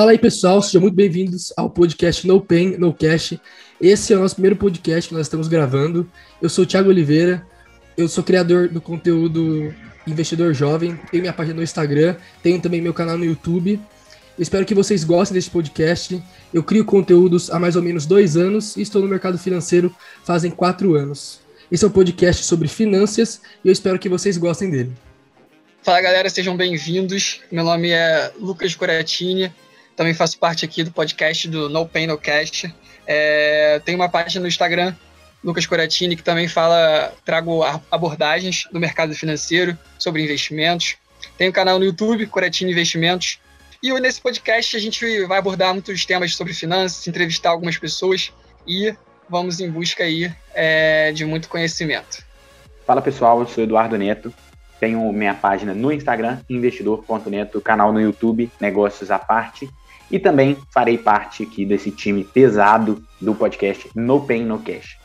Fala aí, pessoal, sejam muito bem-vindos ao podcast No Pain, No Cash. Esse é o nosso primeiro podcast que nós estamos gravando. Eu sou o Thiago Oliveira, eu sou criador do conteúdo Investidor Jovem, tenho minha página no Instagram, tenho também meu canal no YouTube. Espero que vocês gostem desse podcast. Eu crio conteúdos há mais ou menos dois anos e estou no mercado financeiro fazem quatro anos. Esse é um podcast sobre finanças e eu espero que vocês gostem dele. Fala galera, sejam bem-vindos. Meu nome é Lucas Coratini, também faço parte aqui do podcast do No Pain No Cash. É, tenho uma página no Instagram, Lucas Coratini, que também fala, trago abordagens do mercado financeiro sobre investimentos. Tenho um canal no YouTube, Coratini Investimentos. E nesse podcast a gente vai abordar muitos temas sobre finanças, entrevistar algumas pessoas e vamos em busca aí é, de muito conhecimento. Fala pessoal, eu sou Eduardo Neto, tenho minha página no Instagram, investidor.neto, canal no YouTube, Negócios à Parte, e também farei parte aqui desse time pesado do podcast No Pain No Cash.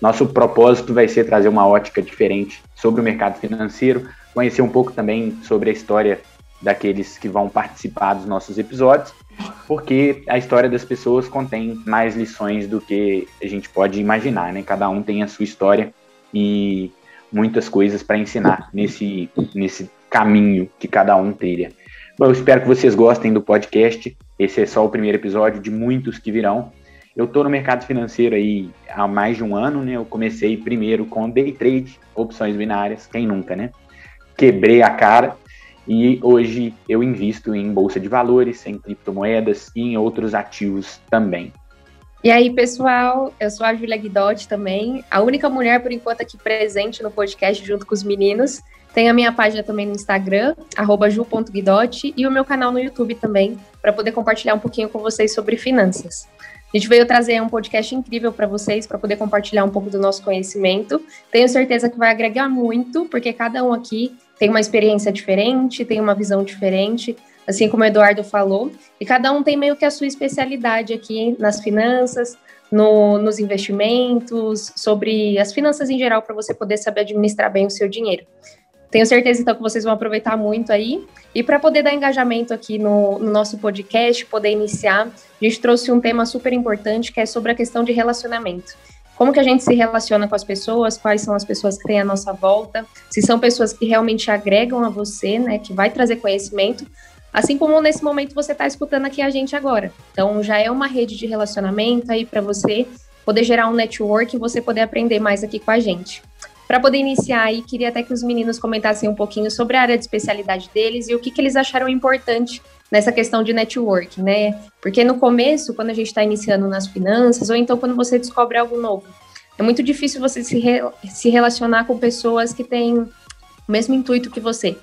Nosso propósito vai ser trazer uma ótica diferente sobre o mercado financeiro, conhecer um pouco também sobre a história daqueles que vão participar dos nossos episódios, porque a história das pessoas contém mais lições do que a gente pode imaginar, né? Cada um tem a sua história e muitas coisas para ensinar nesse, nesse caminho que cada um trilha. Bom, eu espero que vocês gostem do podcast. Esse é só o primeiro episódio de muitos que virão. Eu estou no mercado financeiro aí há mais de um ano, né? Eu comecei primeiro com day trade, opções binárias, quem nunca, né? Quebrei a cara e hoje eu invisto em bolsa de valores, em criptomoedas e em outros ativos também. E aí, pessoal, eu sou a Julia Guidotti também, a única mulher, por enquanto, aqui presente no podcast junto com os meninos. Tem a minha página também no Instagram, ju.guidotti, e o meu canal no YouTube também, para poder compartilhar um pouquinho com vocês sobre finanças. A gente veio trazer um podcast incrível para vocês, para poder compartilhar um pouco do nosso conhecimento. Tenho certeza que vai agregar muito, porque cada um aqui tem uma experiência diferente, tem uma visão diferente, assim como o Eduardo falou, e cada um tem meio que a sua especialidade aqui nas finanças, no, nos investimentos, sobre as finanças em geral, para você poder saber administrar bem o seu dinheiro. Tenho certeza, então, que vocês vão aproveitar muito aí. E para poder dar engajamento aqui no, no, nosso podcast, poder iniciar, a gente trouxe um tema super importante, que é sobre a questão de relacionamento. Como que a gente se relaciona com as pessoas, quais são as pessoas que têm à nossa volta, se são pessoas que realmente agregam a você, né, que vai trazer conhecimento, assim como nesse momento você está escutando aqui a gente agora. Então, já é uma rede de relacionamento aí para você poder gerar um network e você poder aprender mais aqui com a gente. Para poder iniciar aí, queria até que os meninos comentassem um pouquinho sobre a área de especialidade deles e o que, que eles acharam importante nessa questão de networking, né? Porque no começo, quando a gente está iniciando nas finanças, ou então quando você descobre algo novo, é muito difícil você se, re se relacionar com pessoas que têm o mesmo intuito que você.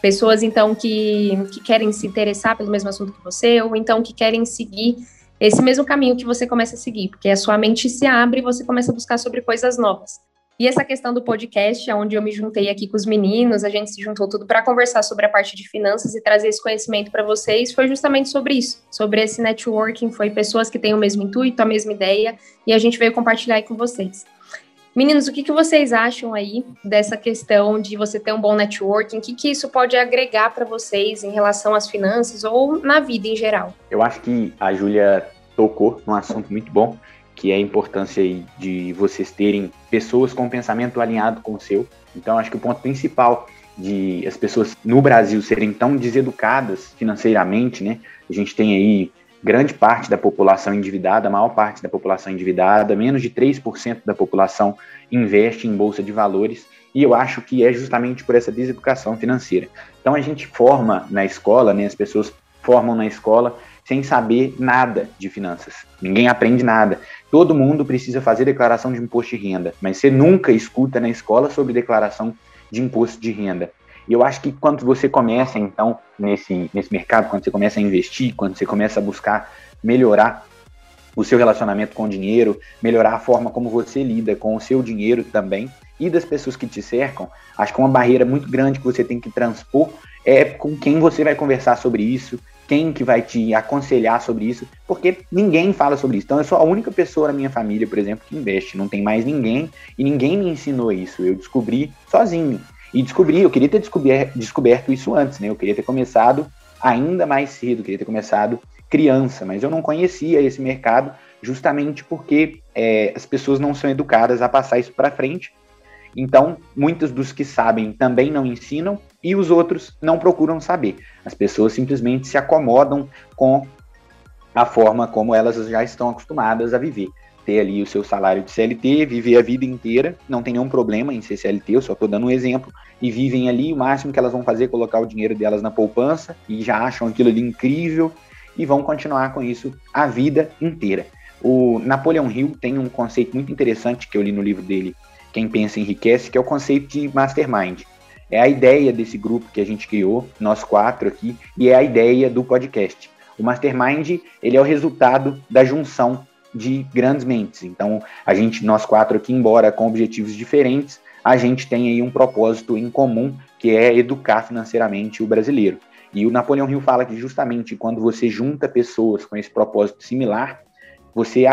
Pessoas, então, que, que querem se interessar pelo mesmo assunto que você, ou então que querem seguir esse mesmo caminho que você começa a seguir, porque a sua mente se abre e você começa a buscar sobre coisas novas. E essa questão do podcast, onde eu me juntei aqui com os meninos, a gente se juntou tudo para conversar sobre a parte de finanças e trazer esse conhecimento para vocês, foi justamente sobre isso, sobre esse networking, foi pessoas que têm o mesmo intuito, a mesma ideia, e a gente veio compartilhar aí com vocês. Meninos, o que, que vocês acham aí dessa questão de você ter um bom networking? O que, que isso pode agregar para vocês em relação às finanças ou na vida em geral? Eu acho que a Júlia tocou num assunto muito bom, que é a importância de vocês terem pessoas com pensamento alinhado com o seu. Então, acho que o ponto principal de as pessoas no Brasil serem tão deseducadas financeiramente, né? A gente tem aí grande parte da população endividada, a maior parte da população endividada, menos de 3% da população investe em bolsa de valores, e eu acho que é justamente por essa deseducação financeira. Então a gente forma na escola, né, as pessoas formam na escola sem saber nada de finanças. Ninguém aprende nada. Todo mundo precisa fazer declaração de imposto de renda, mas você nunca escuta na escola sobre declaração de imposto de renda. E eu acho que quando você começa, então, nesse, nesse mercado, quando você começa a investir, quando você começa a buscar melhorar o seu relacionamento com o dinheiro, melhorar a forma como você lida com o seu dinheiro também e das pessoas que te cercam, acho que uma barreira muito grande que você tem que transpor é com quem você vai conversar sobre isso, quem que vai te aconselhar sobre isso, porque ninguém fala sobre isso. Então eu sou a única pessoa na minha família, por exemplo, que investe, não tem mais ninguém e ninguém me ensinou isso. Eu descobri sozinho. E descobri, eu queria ter descoberto, descoberto isso antes, né? Eu queria ter começado ainda mais cedo, queria ter começado criança, mas eu não conhecia esse mercado justamente porque é, as pessoas não são educadas a passar isso para frente. Então, muitos dos que sabem também não ensinam e os outros não procuram saber. As pessoas simplesmente se acomodam com a forma como elas já estão acostumadas a viver. Ter ali o seu salário de CLT, viver a vida inteira, não tem nenhum problema em ser CLT, eu só estou dando um exemplo, e vivem ali, o máximo que elas vão fazer é colocar o dinheiro delas na poupança e já acham aquilo ali incrível e vão continuar com isso a vida inteira. O Napoleão Hill tem um conceito muito interessante que eu li no livro dele, Quem Pensa Enriquece, que é o conceito de mastermind. É a ideia desse grupo que a gente criou, nós quatro aqui, e é a ideia do podcast. O mastermind, ele é o resultado da junção de grandes mentes. Então, a gente, nós quatro aqui, embora com objetivos diferentes, a gente tem aí um propósito em comum, que é educar financeiramente o brasileiro. E o Napoleão Hill fala que justamente quando você junta pessoas com esse propósito similar, você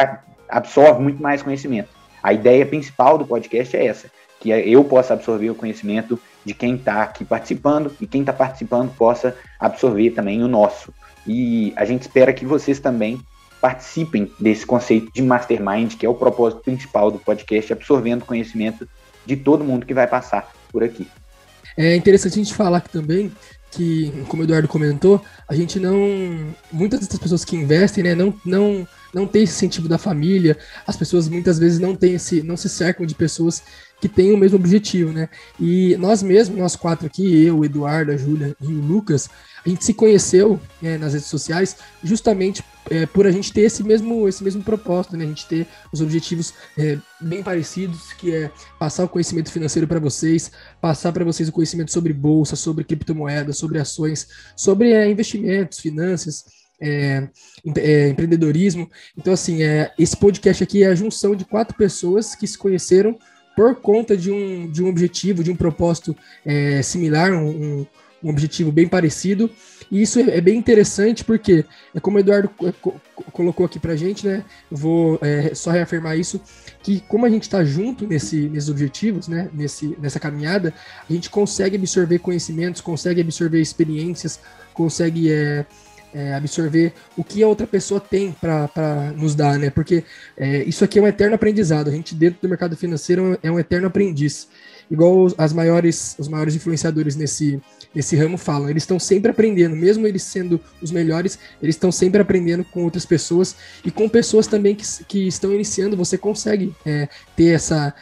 absorve muito mais conhecimento. A ideia principal do podcast é essa, que eu possa absorver o conhecimento de quem está aqui participando e quem está participando possa absorver também o nosso. E a gente espera que vocês também participem desse conceito de mastermind, que é o propósito principal do podcast, absorvendo conhecimento de todo mundo que vai passar por aqui. É interessante a gente falar aqui também que, como o Eduardo comentou, a gente não. Muitas dessas pessoas que investem, né, não, não, não tem esse incentivo da família, as pessoas muitas vezes não têm esse, não se cercam de pessoas que têm o mesmo objetivo, né? E nós mesmos, nós quatro aqui, eu, Eduardo, a Júlia e o Lucas, a gente se conheceu é, nas redes sociais justamente é, por a gente ter esse mesmo, esse mesmo propósito, né? A gente ter os objetivos é, bem parecidos, que é passar o conhecimento financeiro para vocês, passar para vocês o conhecimento sobre bolsa, sobre criptomoedas, sobre ações, sobre é, investimentos, finanças. É, é, empreendedorismo. Então, assim, é, esse podcast aqui é a junção de quatro pessoas que se conheceram por conta de um, de um objetivo, de um propósito é, similar, um, um, objetivo bem parecido. E isso é, é, bem interessante porque, é como o Eduardo colocou aqui pra gente, né? Vou é, só reafirmar isso, que como a gente está junto nesse, nesses objetivos, né? Nesse, nessa caminhada, a gente consegue absorver conhecimentos, consegue absorver experiências, consegue é, é, absorver o que a outra pessoa tem para nos dar, né? Porque é, isso aqui é um eterno aprendizado. A gente, dentro do mercado financeiro, é um eterno aprendiz. Igual as maiores, os maiores influenciadores nesse, nesse ramo falam, eles estão sempre aprendendo, mesmo eles sendo os melhores, eles estão sempre aprendendo com outras pessoas e com pessoas também que, que estão iniciando. Você consegue é, ter essa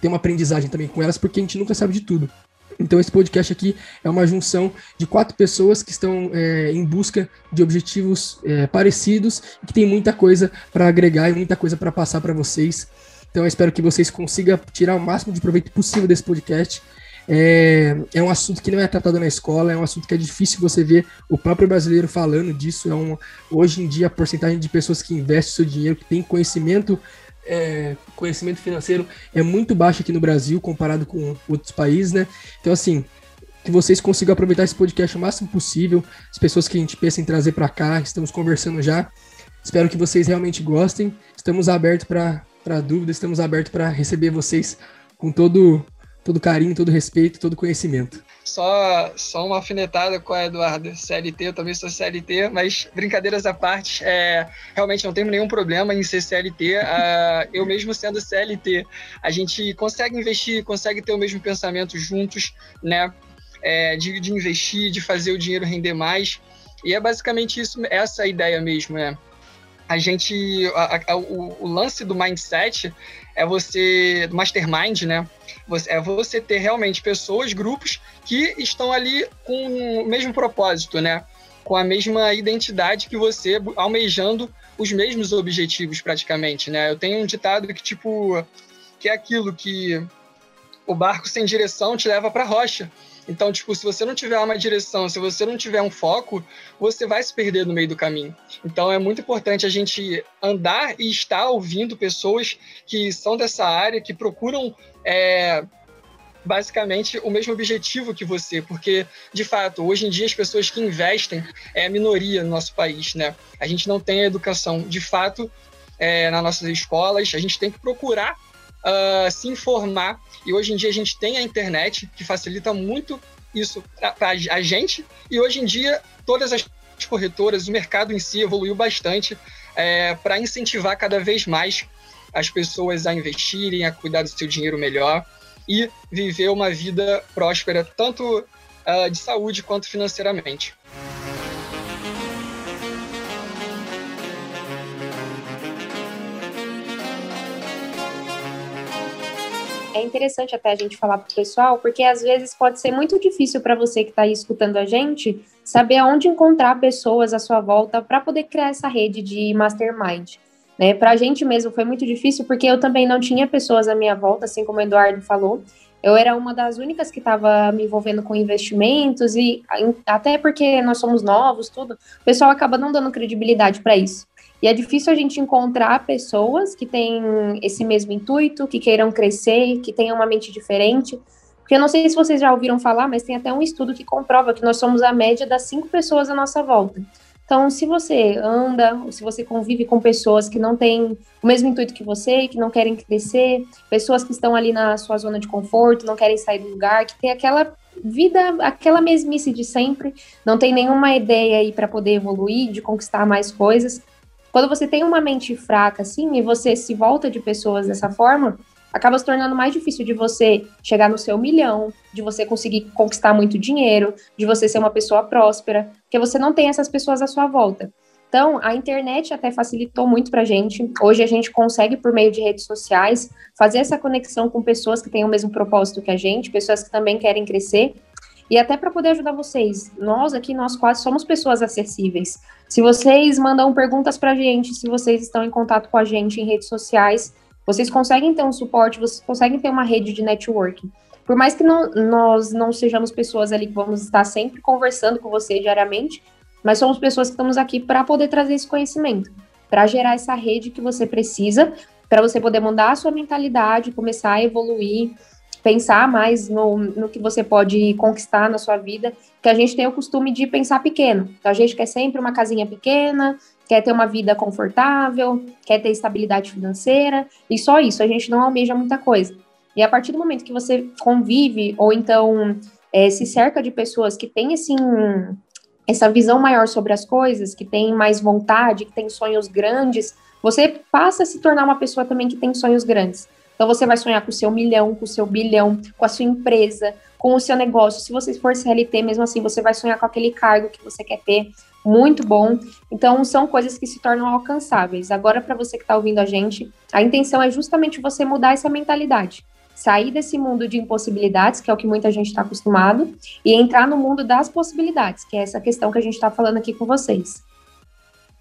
ter uma aprendizagem também com elas, porque a gente nunca sabe de tudo. Então, esse podcast aqui é uma junção de quatro pessoas que estão é, em busca de objetivos é, parecidos e que tem muita coisa para agregar e muita coisa para passar para vocês. Então, eu espero que vocês consigam tirar o máximo de proveito possível desse podcast. É, é, um assunto que não é tratado na escola, é um assunto que é difícil você ver o próprio brasileiro falando disso. É um, hoje em dia, a porcentagem de pessoas que investem seu dinheiro, que tem conhecimento é, conhecimento financeiro é muito baixo aqui no Brasil comparado com outros países, né? Então, assim, que vocês consigam aproveitar esse podcast o máximo possível. As pessoas que a gente pensa em trazer para cá, estamos conversando já. Espero que vocês realmente gostem. Estamos abertos para dúvidas, estamos abertos para receber vocês com todo, todo carinho, todo respeito, todo conhecimento. Só, só uma alfinetada com a Eduardo. CLT, eu também sou CLT, mas brincadeiras à parte, é, realmente não tenho nenhum problema em ser CLT. Uh, eu mesmo sendo CLT, a gente consegue investir, consegue ter o mesmo pensamento juntos, né? É, de, de investir, de fazer o dinheiro render mais. E é basicamente isso, essa a ideia mesmo, né? A gente, a, a, o, o lance do mindset é você, mastermind, né? é você ter realmente pessoas, grupos que estão ali com o mesmo propósito, né? Com a mesma identidade que você, almejando os mesmos objetivos praticamente, né? Eu tenho um ditado que tipo que é aquilo que o barco sem direção te leva para rocha. Então, tipo, se você não tiver uma direção, se você não tiver um foco, você vai se perder no meio do caminho. Então, é muito importante a gente andar e estar ouvindo pessoas que são dessa área, que procuram é, basicamente o mesmo objetivo que você, porque de fato hoje em dia as pessoas que investem é a minoria no nosso país, né? A gente não tem a educação de fato é, nas nossas escolas, a gente tem que procurar uh, se informar e hoje em dia a gente tem a internet que facilita muito isso para a gente e hoje em dia todas as corretoras, o mercado em si evoluiu bastante é, para incentivar cada vez mais as pessoas a investirem, a cuidar do seu dinheiro melhor e viver uma vida próspera, tanto uh, de saúde quanto financeiramente. É interessante até a gente falar para o pessoal, porque às vezes pode ser muito difícil para você que está aí escutando a gente saber aonde encontrar pessoas à sua volta para poder criar essa rede de mastermind. Né? Para a gente mesmo foi muito difícil, porque eu também não tinha pessoas à minha volta, assim como o Eduardo falou. Eu era uma das únicas que estava me envolvendo com investimentos e até porque nós somos novos, tudo, o pessoal acaba não dando credibilidade para isso. E é difícil a gente encontrar pessoas que têm esse mesmo intuito, que queiram crescer, que tenham uma mente diferente. Porque eu não sei se vocês já ouviram falar, mas tem até um estudo que comprova que nós somos a média das cinco pessoas à nossa volta. Então, se você anda, se você convive com pessoas que não têm o mesmo intuito que você, que não querem crescer, pessoas que estão ali na sua zona de conforto, não querem sair do lugar, que tem aquela vida, aquela mesmice de sempre, não tem nenhuma ideia aí para poder evoluir, de conquistar mais coisas, quando você tem uma mente fraca, assim, e você se volta de pessoas dessa forma, acaba se tornando mais difícil de você chegar no seu milhão, de você conseguir conquistar muito dinheiro, de você ser uma pessoa próspera, porque você não tem essas pessoas à sua volta. Então, a internet até facilitou muito para a gente. Hoje a gente consegue, por meio de redes sociais, fazer essa conexão com pessoas que têm o mesmo propósito que a gente, pessoas que também querem crescer. E até para poder ajudar vocês, nós aqui, nós quase somos pessoas acessíveis. Se vocês mandam perguntas para a gente, se vocês estão em contato com a gente em redes sociais, vocês conseguem ter um suporte, vocês conseguem ter uma rede de networking. Por mais que não, nós não sejamos pessoas ali que vamos estar sempre conversando com você diariamente, mas somos pessoas que estamos aqui para poder trazer esse conhecimento, para gerar essa rede que você precisa, para você poder mudar a sua mentalidade, começar a evoluir, pensar mais no, no que você pode conquistar na sua vida, que a gente tem o costume de pensar pequeno. Então, a gente quer sempre uma casinha pequena, quer ter uma vida confortável, quer ter estabilidade financeira, e só isso, a gente não almeja muita coisa. E a partir do momento que você convive, ou então é, se cerca de pessoas que têm assim, essa visão maior sobre as coisas, que têm mais vontade, que têm sonhos grandes, você passa a se tornar uma pessoa também que tem sonhos grandes. Então você vai sonhar com o seu milhão, com o seu bilhão, com a sua empresa, com o seu negócio. Se você for CLT, mesmo assim, você vai sonhar com aquele cargo que você quer ter. Muito bom. Então, são coisas que se tornam alcançáveis. Agora, para você que está ouvindo a gente, a intenção é justamente você mudar essa mentalidade. Sair desse mundo de impossibilidades, que é o que muita gente está acostumado, e entrar no mundo das possibilidades, que é essa questão que a gente está falando aqui com vocês.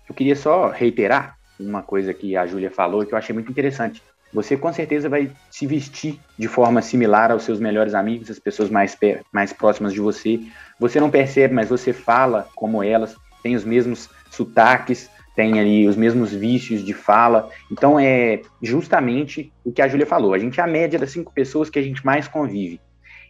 Eu queria só reiterar uma coisa que a Júlia falou que eu achei muito interessante você com certeza vai se vestir de forma similar aos seus melhores amigos, as pessoas mais, mais próximas de você. Você não percebe, mas você fala como elas, tem os mesmos sotaques, tem ali os mesmos vícios de fala. Então é justamente o que a Júlia falou. A gente é a média das cinco pessoas que a gente mais convive.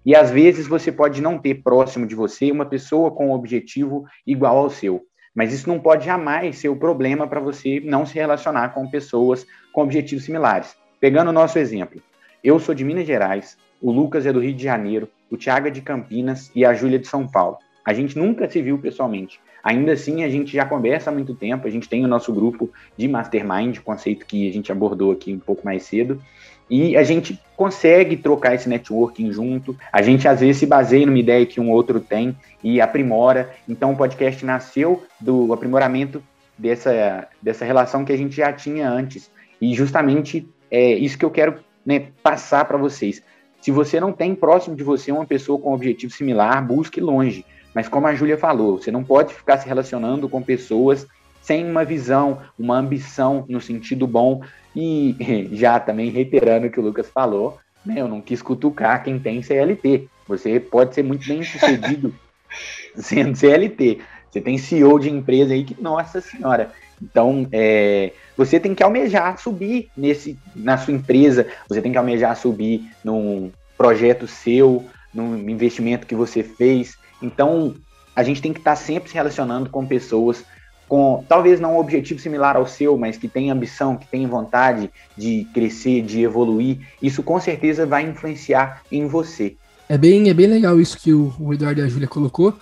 E às vezes você pode não ter próximo de você uma pessoa com um objetivo igual ao seu. Mas isso não pode jamais ser o problema para você não se relacionar com pessoas com objetivos similares. Pegando o nosso exemplo, eu sou de Minas Gerais, o Lucas é do Rio de Janeiro, o Thiago é de Campinas e a Júlia de São Paulo. A gente nunca se viu pessoalmente. Ainda assim, a gente já conversa há muito tempo, a gente tem o nosso grupo de mastermind, conceito que a gente abordou aqui um pouco mais cedo, e a gente consegue trocar esse networking junto. A gente às vezes se baseia numa ideia que um outro tem e aprimora. Então o podcast nasceu do aprimoramento dessa, dessa relação que a gente já tinha antes. E justamente é isso que eu quero né, passar para vocês. Se você não tem próximo de você uma pessoa com um objetivo similar, busque longe. Mas como a Júlia falou, você não pode ficar se relacionando com pessoas sem uma visão, uma ambição no sentido bom. E já também reiterando o que o Lucas falou, né, eu não quis cutucar quem tem CLT. Você pode ser muito bem sucedido sendo CLT. Você tem CEO de empresa aí que, nossa senhora. Então, é, você tem que almejar subir nesse, na sua empresa, você tem que almejar subir num projeto seu, num investimento que você fez. Então, a gente tem que estar sempre se relacionando com pessoas com talvez não um objetivo similar ao seu, mas que tem ambição, que tem vontade de crescer, de evoluir. Isso com certeza vai influenciar em você. É bem, é bem legal isso que o, o Eduardo e a Júlia colocou,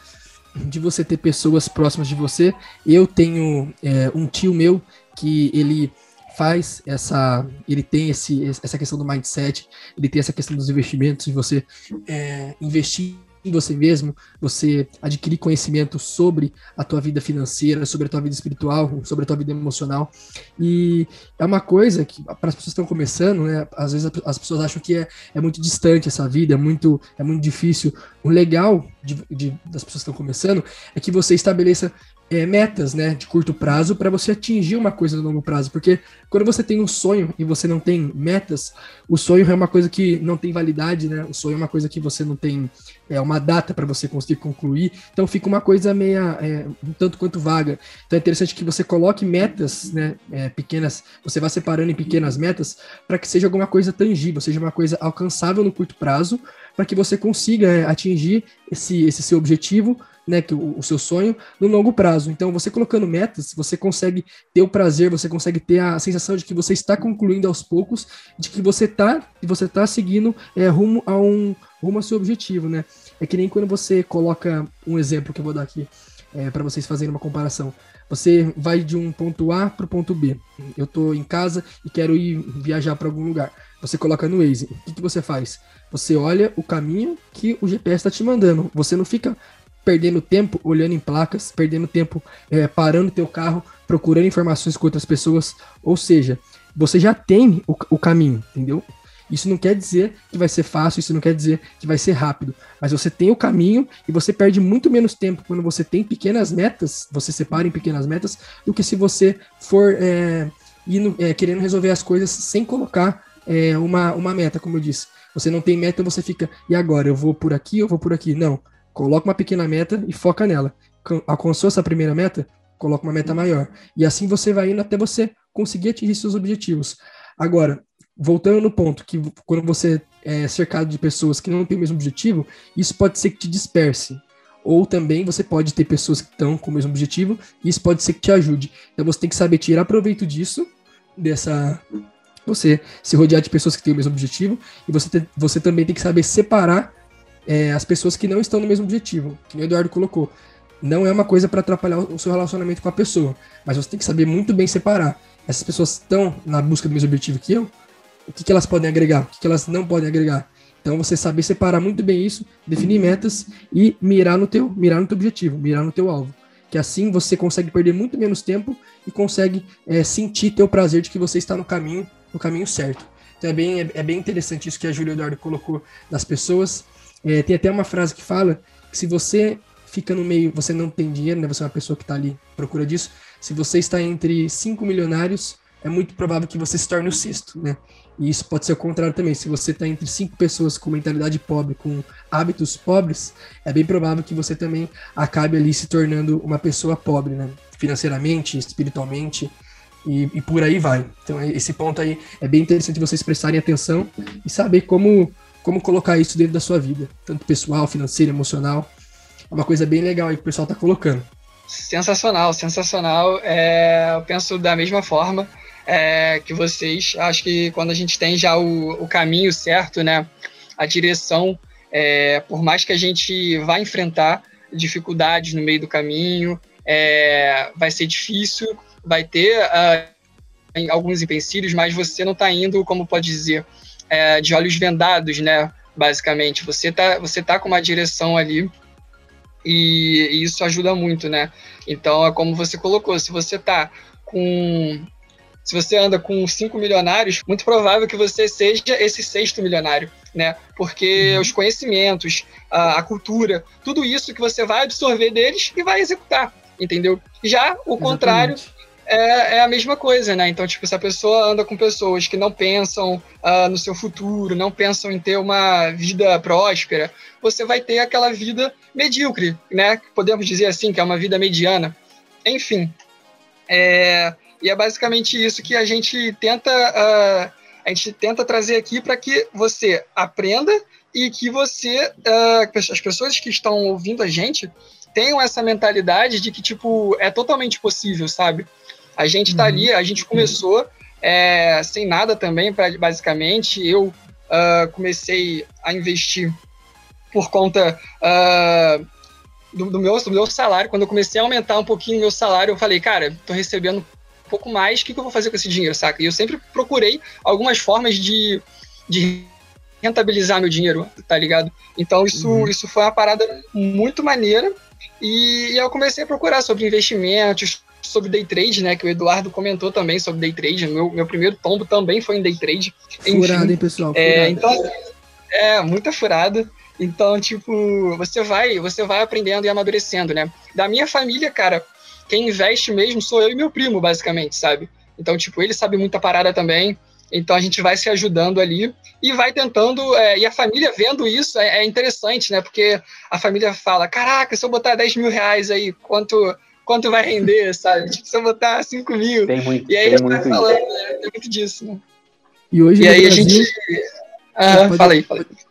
de você ter pessoas próximas de você. Eu tenho é, um tio meu que ele faz essa, ele tem esse, essa questão do mindset, ele tem essa questão dos investimentos, de você é, investir em você mesmo, você adquirir conhecimento sobre a tua vida financeira, sobre a tua vida espiritual, sobre a tua vida emocional. E é uma coisa que, para as pessoas que estão começando, né, às vezes as pessoas acham que é, é muito distante essa vida, é muito, é muito difícil. O legal de, de, das pessoas que estão começando é que você estabeleça é, metas, né, de curto prazo para você atingir uma coisa no longo prazo, porque quando você tem um sonho e você não tem metas, o sonho é uma coisa que não tem validade, né? O sonho é uma coisa que você não tem é, uma data para você conseguir concluir, então fica uma coisa meia é, um tanto quanto vaga. Então é interessante que você coloque metas, né, é, pequenas, você vá separando em pequenas metas para que seja alguma coisa tangível, seja uma coisa alcançável no curto prazo, para que você consiga é, atingir esse, esse seu objetivo né, que o, o, seu sonho no longo prazo. Então, você colocando metas, você consegue ter o prazer, você consegue ter a sensação de que você está concluindo aos poucos, de que você está você está seguindo é, rumo a um rumo ao seu objetivo, né? É que nem quando você coloca um exemplo que eu vou dar aqui é, para vocês fazerem uma comparação. Você vai de um ponto A para o ponto B. Eu estou em casa e quero ir viajar para algum lugar. Você coloca no Waze. O que, que você faz? Você olha o caminho que o GPS está te mandando. Você não fica perdendo tempo olhando em placas, perdendo tempo é, parando teu carro, procurando informações com outras pessoas. Ou seja, você já tem o, o caminho, entendeu? Isso não quer dizer que vai ser fácil, isso não quer dizer que vai ser rápido, mas você tem o caminho e você perde muito menos tempo quando você tem pequenas metas, você separa em pequenas metas, do que se você for é, indo, é, querendo resolver as coisas sem colocar é, uma, uma meta, como eu disse. Você não tem meta, você fica, e agora? Eu vou por aqui, eu vou por aqui? Não. Coloca uma pequena meta e foca nela. Alcançou essa primeira meta? Coloca uma meta maior. E assim você vai indo até você conseguir atingir seus objetivos. Agora, voltando no ponto que quando você é cercado de pessoas que não têm o mesmo objetivo, isso pode ser que te disperse. Ou também você pode ter pessoas que estão com o mesmo objetivo e isso pode ser que te ajude. Então você tem que saber tirar proveito disso, dessa. Você se rodear de pessoas que têm o mesmo objetivo e você, te, você também tem que saber separar é, as pessoas que não estão no mesmo objetivo, que o Eduardo colocou. Não é uma coisa para atrapalhar o seu relacionamento com a pessoa, mas você tem que saber muito bem separar. Essas pessoas estão na busca do mesmo objetivo que eu, o que, que elas podem agregar, o que, que elas não podem agregar. Então você saber separar muito bem isso, definir metas e mirar no teu, mirar no teu objetivo, mirar no teu alvo. Que assim você consegue perder muito menos tempo e consegue é, sentir teu prazer de que você está no caminho, no caminho certo. Então é bem, é, é bem interessante isso que a Júlia Eduardo colocou das pessoas é, tem até uma frase que fala que se você fica no meio, você não tem dinheiro, né? Você é uma pessoa que está ali à procura disso. Se você está entre cinco milionários, é muito provável que você se torne o sexto, né? E isso pode ser o contrário também. Se você está entre cinco pessoas com mentalidade pobre, com hábitos pobres, é bem provável que você também acabe ali se tornando uma pessoa pobre, né? Financeiramente, espiritualmente e, e por aí vai. Então esse ponto aí é bem interessante vocês prestarem atenção e saber como como colocar isso dentro da sua vida, tanto pessoal, financeiro, emocional. É uma coisa bem legal aí que o pessoal está colocando. Sensacional, sensacional. É, eu penso da mesma forma é, que vocês. Acho que quando a gente tem já o, o caminho certo, né, a direção, é, por mais que a gente vá enfrentar dificuldades no meio do caminho, é, vai ser difícil, vai ter uh, alguns empecilhos, mas você não está indo, como pode dizer, é, de olhos vendados, né? Basicamente, você tá, você tá com uma direção ali e, e, isso ajuda muito, né? Então, é como você colocou, se você tá com. Se você anda com cinco milionários, muito provável que você seja esse sexto milionário, né? Porque uhum. os conhecimentos, a, a cultura, tudo isso que você vai absorver deles e vai executar, entendeu? Já o Exatamente. contrário é, é a mesma coisa, né? Então, tipo, se a pessoa anda com pessoas que não pensam uh, no seu futuro, não pensam em ter uma vida próspera, você vai ter aquela vida medíocre, né? Podemos dizer assim, que é uma vida mediana. Enfim, é, e é basicamente isso que a gente tenta, uh, a gente tenta trazer aqui para que você aprenda e que você, uh, as pessoas que estão ouvindo a gente, tenham essa mentalidade de que, tipo, é totalmente possível, sabe? A gente está uhum. ali, a gente começou é, sem nada também, pra, basicamente. Eu uh, comecei a investir por conta uh, do, do, meu, do meu salário, quando eu comecei a aumentar um pouquinho o meu salário, eu falei, cara, tô recebendo um pouco mais, o que, que eu vou fazer com esse dinheiro, saca? E eu sempre procurei algumas formas de, de rentabilizar meu dinheiro, tá ligado? Então isso, uhum. isso foi uma parada muito maneira. E, e eu comecei a procurar sobre investimentos, sobre day trade, né? Que o Eduardo comentou também sobre day trade. Meu, meu primeiro tombo também foi em day trade. Furado, hein, pessoal? É, então, é, muita furada. Então, tipo, você vai, você vai aprendendo e amadurecendo, né? Da minha família, cara, quem investe mesmo sou eu e meu primo, basicamente, sabe? Então, tipo, ele sabe muita parada também. Então a gente vai se ajudando ali e vai tentando. É, e a família vendo isso é, é, interessante, né? Porque a família fala: caraca, se eu botar 10 mil reais aí, quanto, quanto vai render, sabe? Tipo, se eu botar 5 mil. Tem muito, e aí tem muito falando, né? tem muito disso, né? E hoje e aí Brasil... a gente. Ah, pode... fala aí, fala aí.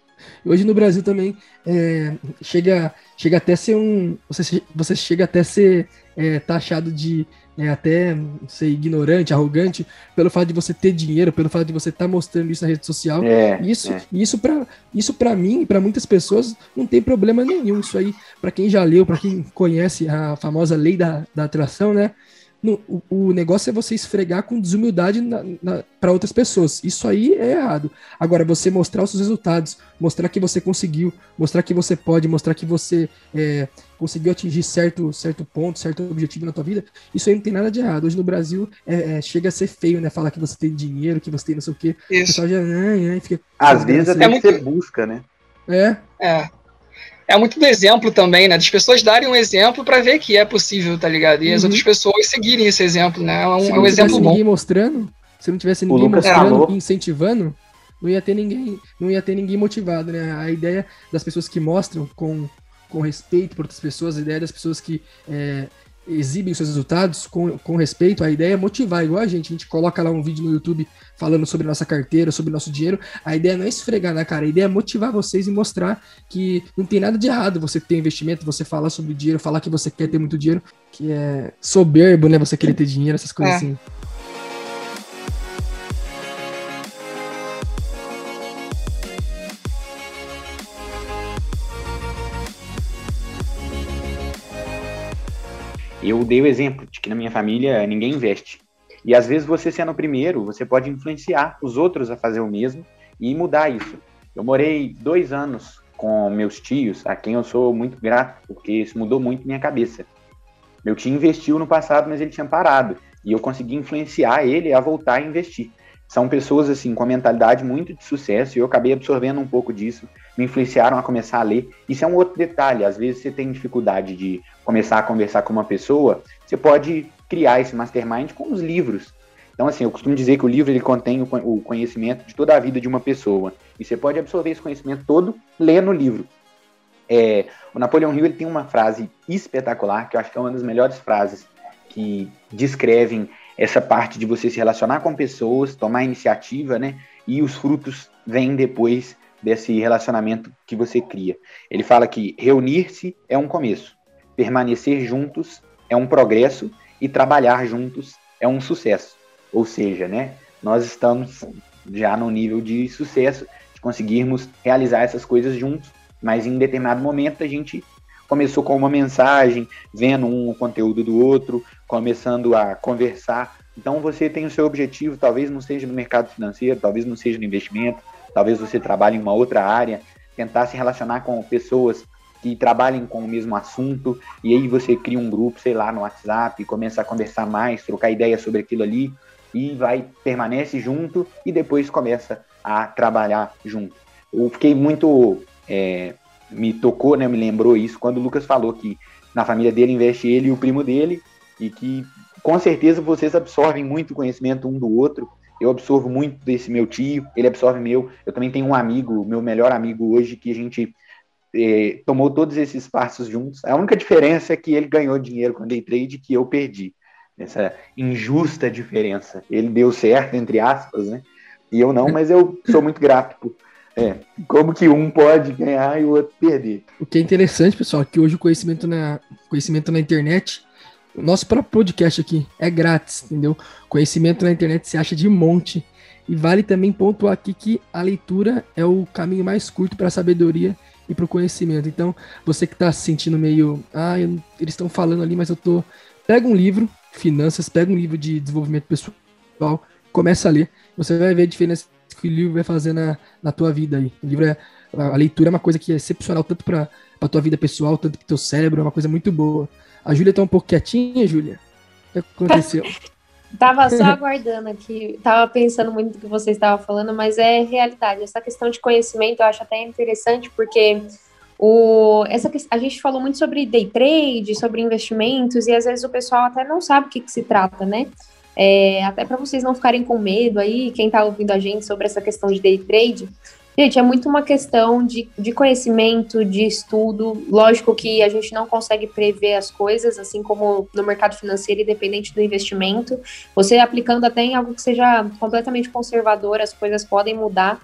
Hoje no Brasil também é, chega, chega até ser um. Você, você chega até ser é, taxado de é, até ser ignorante, arrogante, pelo fato de você ter dinheiro, pelo fato de você estar tá mostrando isso na rede social. É, isso, é. isso para isso para mim e para muitas pessoas não tem problema nenhum. Isso aí, para quem já leu, para quem conhece a famosa lei da, da atração, né? No, o, o, negócio é você esfregar com desumildade para outras pessoas. Isso aí é errado. Agora, você mostrar os seus resultados, mostrar que você conseguiu, mostrar que você pode, mostrar que você é, conseguiu atingir certo, certo ponto, certo objetivo na tua vida, isso aí não tem nada de errado. Hoje no Brasil é, é, chega a ser feio, né? Falar que você tem dinheiro, que você tem não sei o quê. Isso. O pessoal já. Ai, ai, fica, Às vezes assim. até que você busca, né? É. É é muito do exemplo também, né? Das pessoas darem um exemplo para ver que é possível, tá ligado? E uhum. as outras pessoas seguirem esse exemplo, né? É um, se é um exemplo bom. ninguém mostrando, se não tivesse ninguém mostrando e incentivando, não ia ter ninguém, não ia ter ninguém motivado, né? A ideia das pessoas que mostram com, com respeito por outras pessoas, a ideia das pessoas que é, exibem seus resultados com, com respeito, a ideia é motivar, igual a gente. A gente coloca lá um vídeo no YouTube falando sobre nossa carteira, sobre nosso dinheiro. A ideia não é esfregar na cara, a ideia é motivar vocês e mostrar que não tem nada de errado você ter investimento, você falar sobre dinheiro, falar que você quer ter muito dinheiro, que é soberbo, né? Você querer ter dinheiro, essas coisas é. assim. Eu dei o exemplo de que na minha família ninguém investe. E às vezes você sendo o primeiro, você pode influenciar os outros a fazer o mesmo e mudar isso. Eu morei dois anos com meus tios, a quem eu sou muito grato, porque isso mudou muito minha cabeça. Meu tio investiu no passado, mas ele tinha parado. E eu consegui influenciar ele a voltar a investir. São pessoas assim com a mentalidade muito de sucesso e eu acabei absorvendo um pouco disso, me influenciaram a começar a ler. Isso é um outro detalhe, às vezes você tem dificuldade de começar a conversar com uma pessoa, você pode criar esse mastermind com os livros. Então, assim, eu costumo dizer que o livro ele contém o conhecimento de toda a vida de uma pessoa. E você pode absorver esse conhecimento todo lendo o livro. É, o Napoleão Hill ele tem uma frase espetacular, que eu acho que é uma das melhores frases que descrevem essa parte de você se relacionar com pessoas, tomar iniciativa, né? E os frutos vêm depois desse relacionamento que você cria. Ele fala que reunir-se é um começo, permanecer juntos é um progresso e trabalhar juntos é um sucesso. Ou seja, né? Nós estamos já no nível de sucesso de conseguirmos realizar essas coisas juntos, mas em determinado momento a gente começou com uma mensagem, vendo um conteúdo do outro, começando a conversar. Então você tem o seu objetivo, talvez não seja no mercado financeiro, talvez não seja no investimento, talvez você trabalhe em uma outra área, tentar se relacionar com pessoas que trabalhem com o mesmo assunto, e aí você cria um grupo, sei lá, no WhatsApp, começa a conversar mais, trocar ideias sobre aquilo ali, e vai, permanece junto, e depois começa a trabalhar junto. Eu fiquei muito é, me tocou, né, me lembrou isso quando o Lucas falou que na família dele investe ele e o primo dele e que com certeza vocês absorvem muito conhecimento um do outro. Eu absorvo muito desse meu tio, ele absorve meu. Eu também tenho um amigo, meu melhor amigo hoje, que a gente eh, tomou todos esses passos juntos. A única diferença é que ele ganhou dinheiro com day trade que eu perdi. Essa injusta diferença. Ele deu certo, entre aspas, né? E eu não, mas eu sou muito grato por, é, como que um pode ganhar e o outro perder. O que é interessante, pessoal, é que hoje o conhecimento na, conhecimento na internet, o nosso próprio podcast aqui é grátis, entendeu? Conhecimento na internet se acha de monte. E vale também pontuar aqui que a leitura é o caminho mais curto para a sabedoria e para o conhecimento. Então, você que está se sentindo meio, ah, eu, eles estão falando ali, mas eu tô. Pega um livro, finanças, pega um livro de desenvolvimento pessoal, começa a ler, você vai ver a diferença que o livro vai fazer na, na tua vida aí. O livro é, a leitura é uma coisa que é excepcional tanto para a tua vida pessoal, tanto para teu cérebro, é uma coisa muito boa. A Júlia tá um pouco quietinha, Júlia. O que aconteceu? Tava só aguardando aqui, tava pensando muito no que você estava falando, mas é realidade. Essa questão de conhecimento eu acho até interessante, porque o, essa, a gente falou muito sobre day trade, sobre investimentos, e às vezes o pessoal até não sabe o que, que se trata, né? É, até para vocês não ficarem com medo aí, quem está ouvindo a gente sobre essa questão de day trade, Gente, é muito uma questão de, de conhecimento, de estudo. Lógico que a gente não consegue prever as coisas, assim como no mercado financeiro, independente do investimento. Você aplicando até em algo que seja completamente conservador, as coisas podem mudar.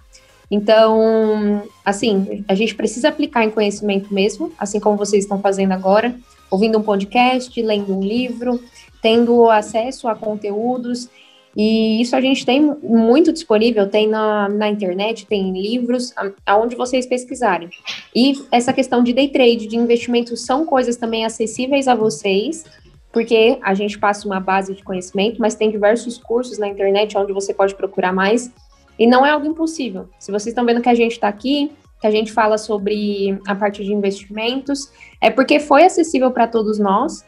Então, assim, a gente precisa aplicar em conhecimento mesmo, assim como vocês estão fazendo agora, ouvindo um podcast, lendo um livro, tendo acesso a conteúdos e isso a gente tem muito disponível, tem na, na internet, tem livros, aonde vocês pesquisarem. E essa questão de day trade, de investimento, são coisas também acessíveis a vocês, porque a gente passa uma base de conhecimento, mas tem diversos cursos na internet onde você pode procurar mais. E não é algo impossível. Se vocês estão vendo que a gente está aqui, que a gente fala sobre a parte de investimentos, é porque foi acessível para todos nós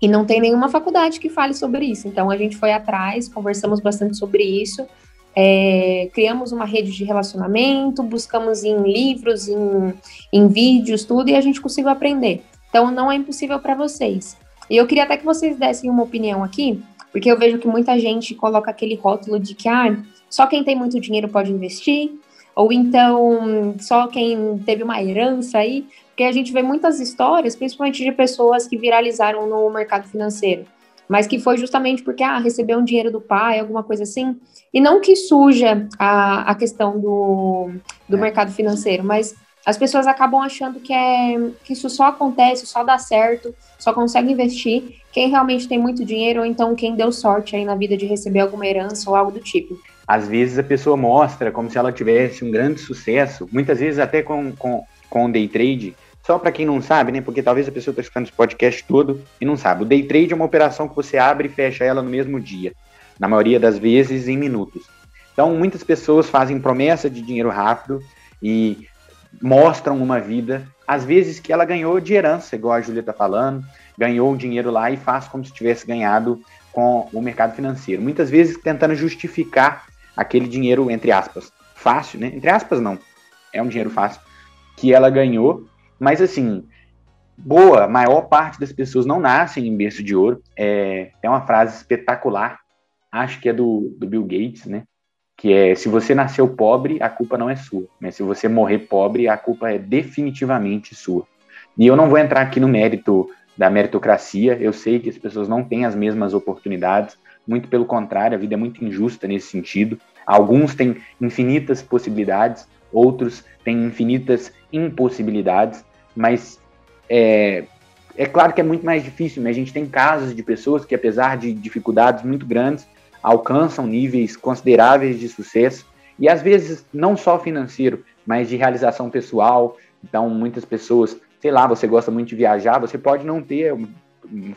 e não tem nenhuma faculdade que fale sobre isso. Então a gente foi atrás, conversamos bastante sobre isso, é, criamos uma rede de relacionamento, buscamos em livros, em, em vídeos, tudo, e a gente conseguiu aprender. Então não é impossível para vocês. E eu queria até que vocês dessem uma opinião aqui, porque eu vejo que muita gente coloca aquele rótulo de que ah, só quem tem muito dinheiro pode investir, ou então só quem teve uma herança aí, porque a gente vê muitas histórias, principalmente de pessoas que viralizaram no mercado financeiro, mas que foi justamente porque, ah, recebeu um dinheiro do pai, alguma coisa assim, e não que suja a, a questão do, do é. mercado financeiro, mas as pessoas acabam achando que, é, que isso só acontece, só dá certo, só consegue investir quem realmente tem muito dinheiro ou então quem deu sorte aí na vida de receber alguma herança ou algo do tipo. Às vezes a pessoa mostra como se ela tivesse um grande sucesso, muitas vezes até com, com, com day trade, só para quem não sabe, né? Porque talvez a pessoa está escutando esse podcast todo e não sabe. O day trade é uma operação que você abre e fecha ela no mesmo dia. Na maioria das vezes em minutos. Então, muitas pessoas fazem promessa de dinheiro rápido e mostram uma vida, às vezes que ela ganhou de herança, igual a Julia está falando, ganhou o dinheiro lá e faz como se tivesse ganhado com o mercado financeiro. Muitas vezes tentando justificar aquele dinheiro, entre aspas, fácil, né? Entre aspas, não. É um dinheiro fácil que ela ganhou mas assim, boa, maior parte das pessoas não nascem em berço de ouro. É, é uma frase espetacular, acho que é do, do Bill Gates, né? Que é: se você nasceu pobre, a culpa não é sua. Mas se você morrer pobre, a culpa é definitivamente sua. E eu não vou entrar aqui no mérito da meritocracia, eu sei que as pessoas não têm as mesmas oportunidades, muito pelo contrário, a vida é muito injusta nesse sentido. Alguns têm infinitas possibilidades, outros têm infinitas impossibilidades, mas é, é claro que é muito mais difícil, mas a gente tem casos de pessoas que, apesar de dificuldades muito grandes, alcançam níveis consideráveis de sucesso, e às vezes não só financeiro, mas de realização pessoal. Então, muitas pessoas, sei lá, você gosta muito de viajar, você pode não ter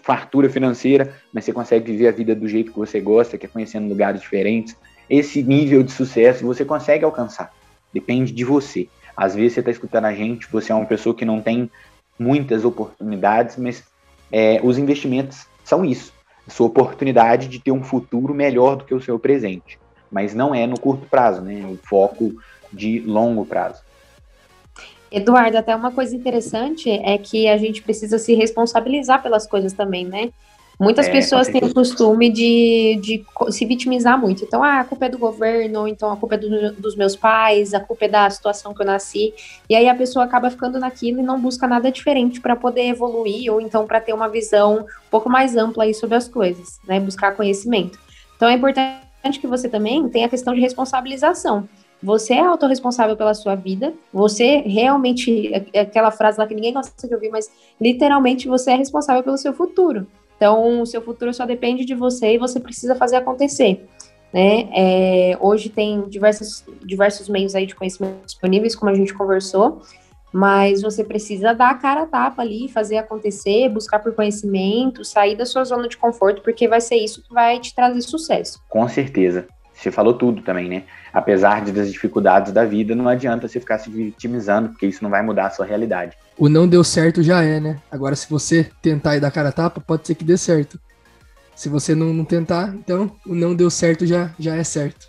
fartura financeira, mas você consegue viver a vida do jeito que você gosta, que é conhecendo lugares diferentes. Esse nível de sucesso você consegue alcançar. Depende de você. Às vezes você está escutando a gente, você é uma pessoa que não tem muitas oportunidades, mas é, os investimentos são isso. A sua oportunidade de ter um futuro melhor do que o seu presente. Mas não é no curto prazo, né? É o foco de longo prazo. Eduardo, até uma coisa interessante é que a gente precisa se responsabilizar pelas coisas também, né? Muitas é, pessoas têm o costume de, de se vitimizar muito. Então, ah, a culpa é do governo, então a culpa é do, dos meus pais, a culpa é da situação que eu nasci. E aí a pessoa acaba ficando naquilo e não busca nada diferente para poder evoluir ou então para ter uma visão um pouco mais ampla aí sobre as coisas, né? Buscar conhecimento. Então é importante que você também tenha a questão de responsabilização. Você é autorresponsável pela sua vida, você realmente, é, é aquela frase lá que ninguém gosta de ouvir, mas literalmente você é responsável pelo seu futuro. Então, o seu futuro só depende de você e você precisa fazer acontecer. Né? É, hoje tem diversos, diversos meios aí de conhecimento disponíveis, como a gente conversou, mas você precisa dar a cara a tapa ali, fazer acontecer, buscar por conhecimento, sair da sua zona de conforto, porque vai ser isso que vai te trazer sucesso. Com certeza. Você falou tudo também, né? Apesar de das dificuldades da vida, não adianta você ficar se vitimizando, porque isso não vai mudar a sua realidade. O não deu certo já é, né? Agora, se você tentar e dar cara a tapa, pode ser que dê certo. Se você não, não tentar, então o não deu certo já, já é certo.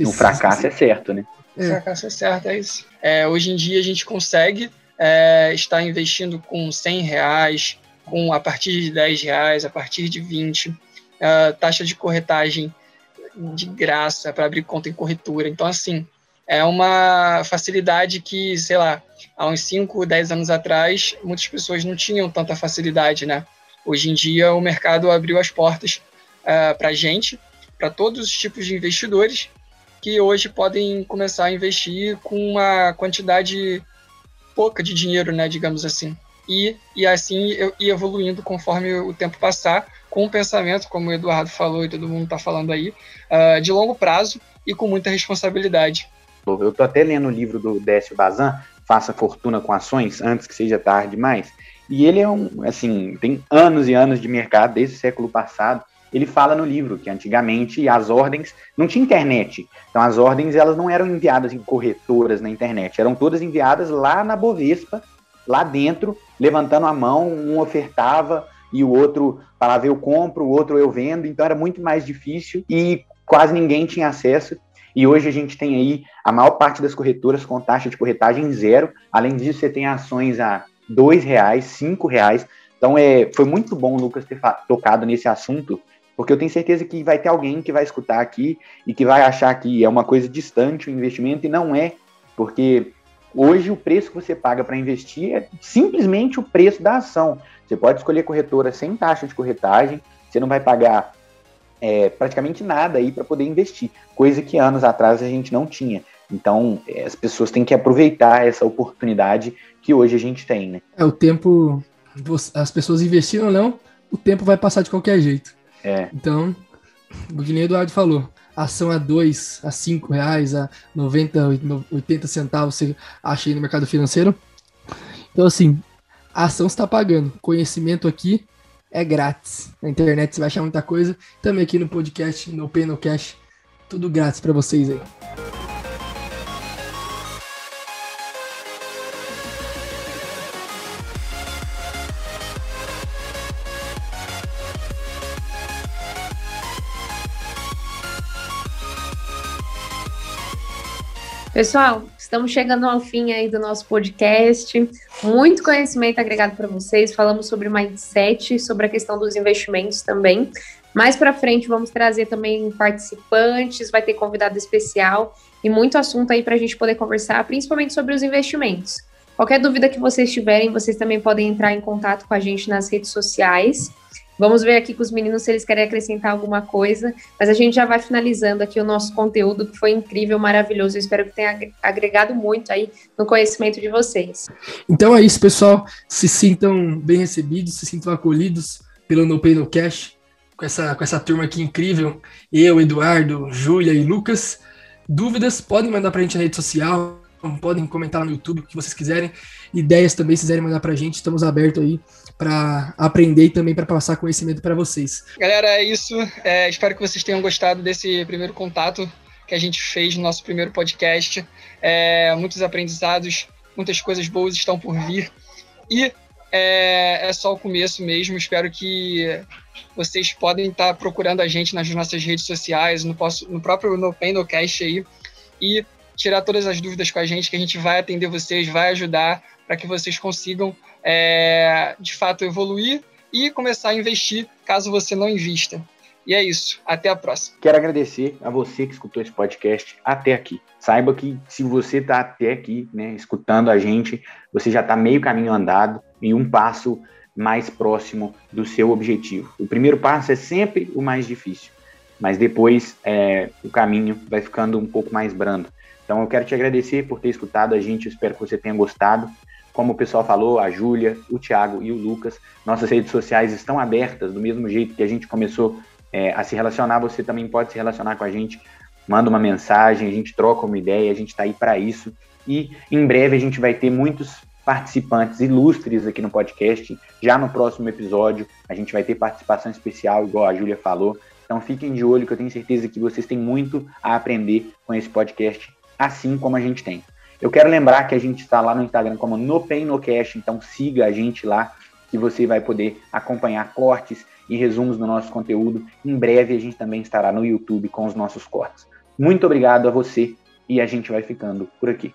O fracasso é certo, né? É. O fracasso é certo, é isso. É, hoje em dia a gente consegue é, estar investindo com 100 reais, com a partir de 10 reais, a partir de 20, é, taxa de corretagem de graça para abrir conta em corretora. Então, assim, é uma facilidade que, sei lá, há uns 5, 10 anos atrás, muitas pessoas não tinham tanta facilidade, né? Hoje em dia, o mercado abriu as portas uh, para a gente, para todos os tipos de investidores, que hoje podem começar a investir com uma quantidade pouca de dinheiro, né, digamos assim. E, e assim ir evoluindo conforme o tempo passar, com um pensamento, como o Eduardo falou e todo mundo está falando aí, uh, de longo prazo e com muita responsabilidade. Eu estou até lendo o livro do Décio Bazan, Faça Fortuna com Ações, antes que seja tarde demais. E ele é um, assim, tem anos e anos de mercado, desde o século passado. Ele fala no livro que antigamente as ordens não tinha internet. Então as ordens elas não eram enviadas em corretoras na internet, eram todas enviadas lá na Bovespa, lá dentro, levantando a mão, um ofertava, e o outro falava eu compro, o outro eu vendo, então era muito mais difícil e quase ninguém tinha acesso. E hoje a gente tem aí a maior parte das corretoras com taxa de corretagem zero. Além disso, você tem ações a dois reais, cinco reais. Então é, foi muito bom o Lucas ter tocado nesse assunto, porque eu tenho certeza que vai ter alguém que vai escutar aqui e que vai achar que é uma coisa distante o investimento e não é, porque hoje o preço que você paga para investir é simplesmente o preço da ação. Você pode escolher corretora sem taxa de corretagem, você não vai pagar é, praticamente nada aí para poder investir, coisa que anos atrás a gente não tinha. Então, é, as pessoas têm que aproveitar essa oportunidade que hoje a gente tem, né? É, o tempo, as pessoas investiram ou não, o tempo vai passar de qualquer jeito. É. Então, o que nem Eduardo falou, ação a 2, a 5 reais, a 90, 80 centavos você acha aí no mercado financeiro. Então, assim, a ação está pagando. Conhecimento aqui é grátis. Na internet você vai achar muita coisa. Também aqui no podcast, no Pay No Cash, tudo grátis para vocês aí. Pessoal, estamos chegando ao fim aí do nosso podcast. Muito conhecimento agregado para vocês. Falamos sobre mindset, sobre a questão dos investimentos também. Mais para frente vamos trazer também participantes, vai ter convidado especial e muito assunto aí para a gente poder conversar, principalmente sobre os investimentos. Qualquer dúvida que vocês tiverem, vocês também podem entrar em contato com a gente nas redes sociais. Vamos ver aqui com os meninos se eles querem acrescentar alguma coisa, mas a gente já vai finalizando aqui o nosso conteúdo, que foi incrível, maravilhoso. Eu espero que tenha agregado muito aí no conhecimento de vocês. Então é isso, pessoal. Se sintam bem recebidos, se sintam acolhidos pelo No Pay No Cash, com essa, com essa turma aqui incrível. Eu, Eduardo, Júlia e Lucas. Dúvidas, podem mandar para a gente na rede social, podem comentar no YouTube o que vocês quiserem. Ideias também, se quiserem mandar para a gente, estamos abertos aí para aprender e também para passar conhecimento para vocês. Galera, é isso. É, espero que vocês tenham gostado desse primeiro contato que a gente fez no nosso primeiro podcast. É, muitos aprendizados, muitas coisas boas estão por vir. E é, é, só o começo mesmo. Espero que vocês podem estar procurando a gente nas nossas redes sociais, no, no próprio No Pain No Cast aí, e tirar todas as dúvidas com a gente, que a gente vai atender vocês, vai ajudar para que vocês consigam é, de fato evoluir e começar a investir caso você não invista. E é isso. Até a próxima. Quero agradecer a você que escutou esse podcast até aqui. Saiba que se você está até aqui, né, escutando a gente, você já está meio caminho andado e um passo mais próximo do seu objetivo. O primeiro passo é sempre o mais difícil, mas depois é, o caminho vai ficando um pouco mais brando. Então eu quero te agradecer por ter escutado a gente, espero que você tenha gostado. Como o pessoal falou, a Júlia, o Thiago e o Lucas, nossas redes sociais estão abertas, do mesmo jeito que a gente começou é, a se relacionar, você também pode se relacionar com a gente. Manda uma mensagem, a gente troca uma ideia, a gente está aí para isso. e em breve a gente vai ter muitos participantes ilustres aqui no podcast. Já no próximo episódio a gente vai ter participação especial, igual a Júlia falou. Então fiquem de olho que eu tenho certeza que vocês têm muito a aprender com esse podcast, assim como a gente tem. Eu quero lembrar que a gente está lá no Instagram como No Pain No Cash, então siga a gente lá que você vai poder acompanhar cortes e resumos do nosso conteúdo. Em breve a gente também estará no YouTube com os nossos cortes. Muito obrigado a você e a gente vai ficando por aqui.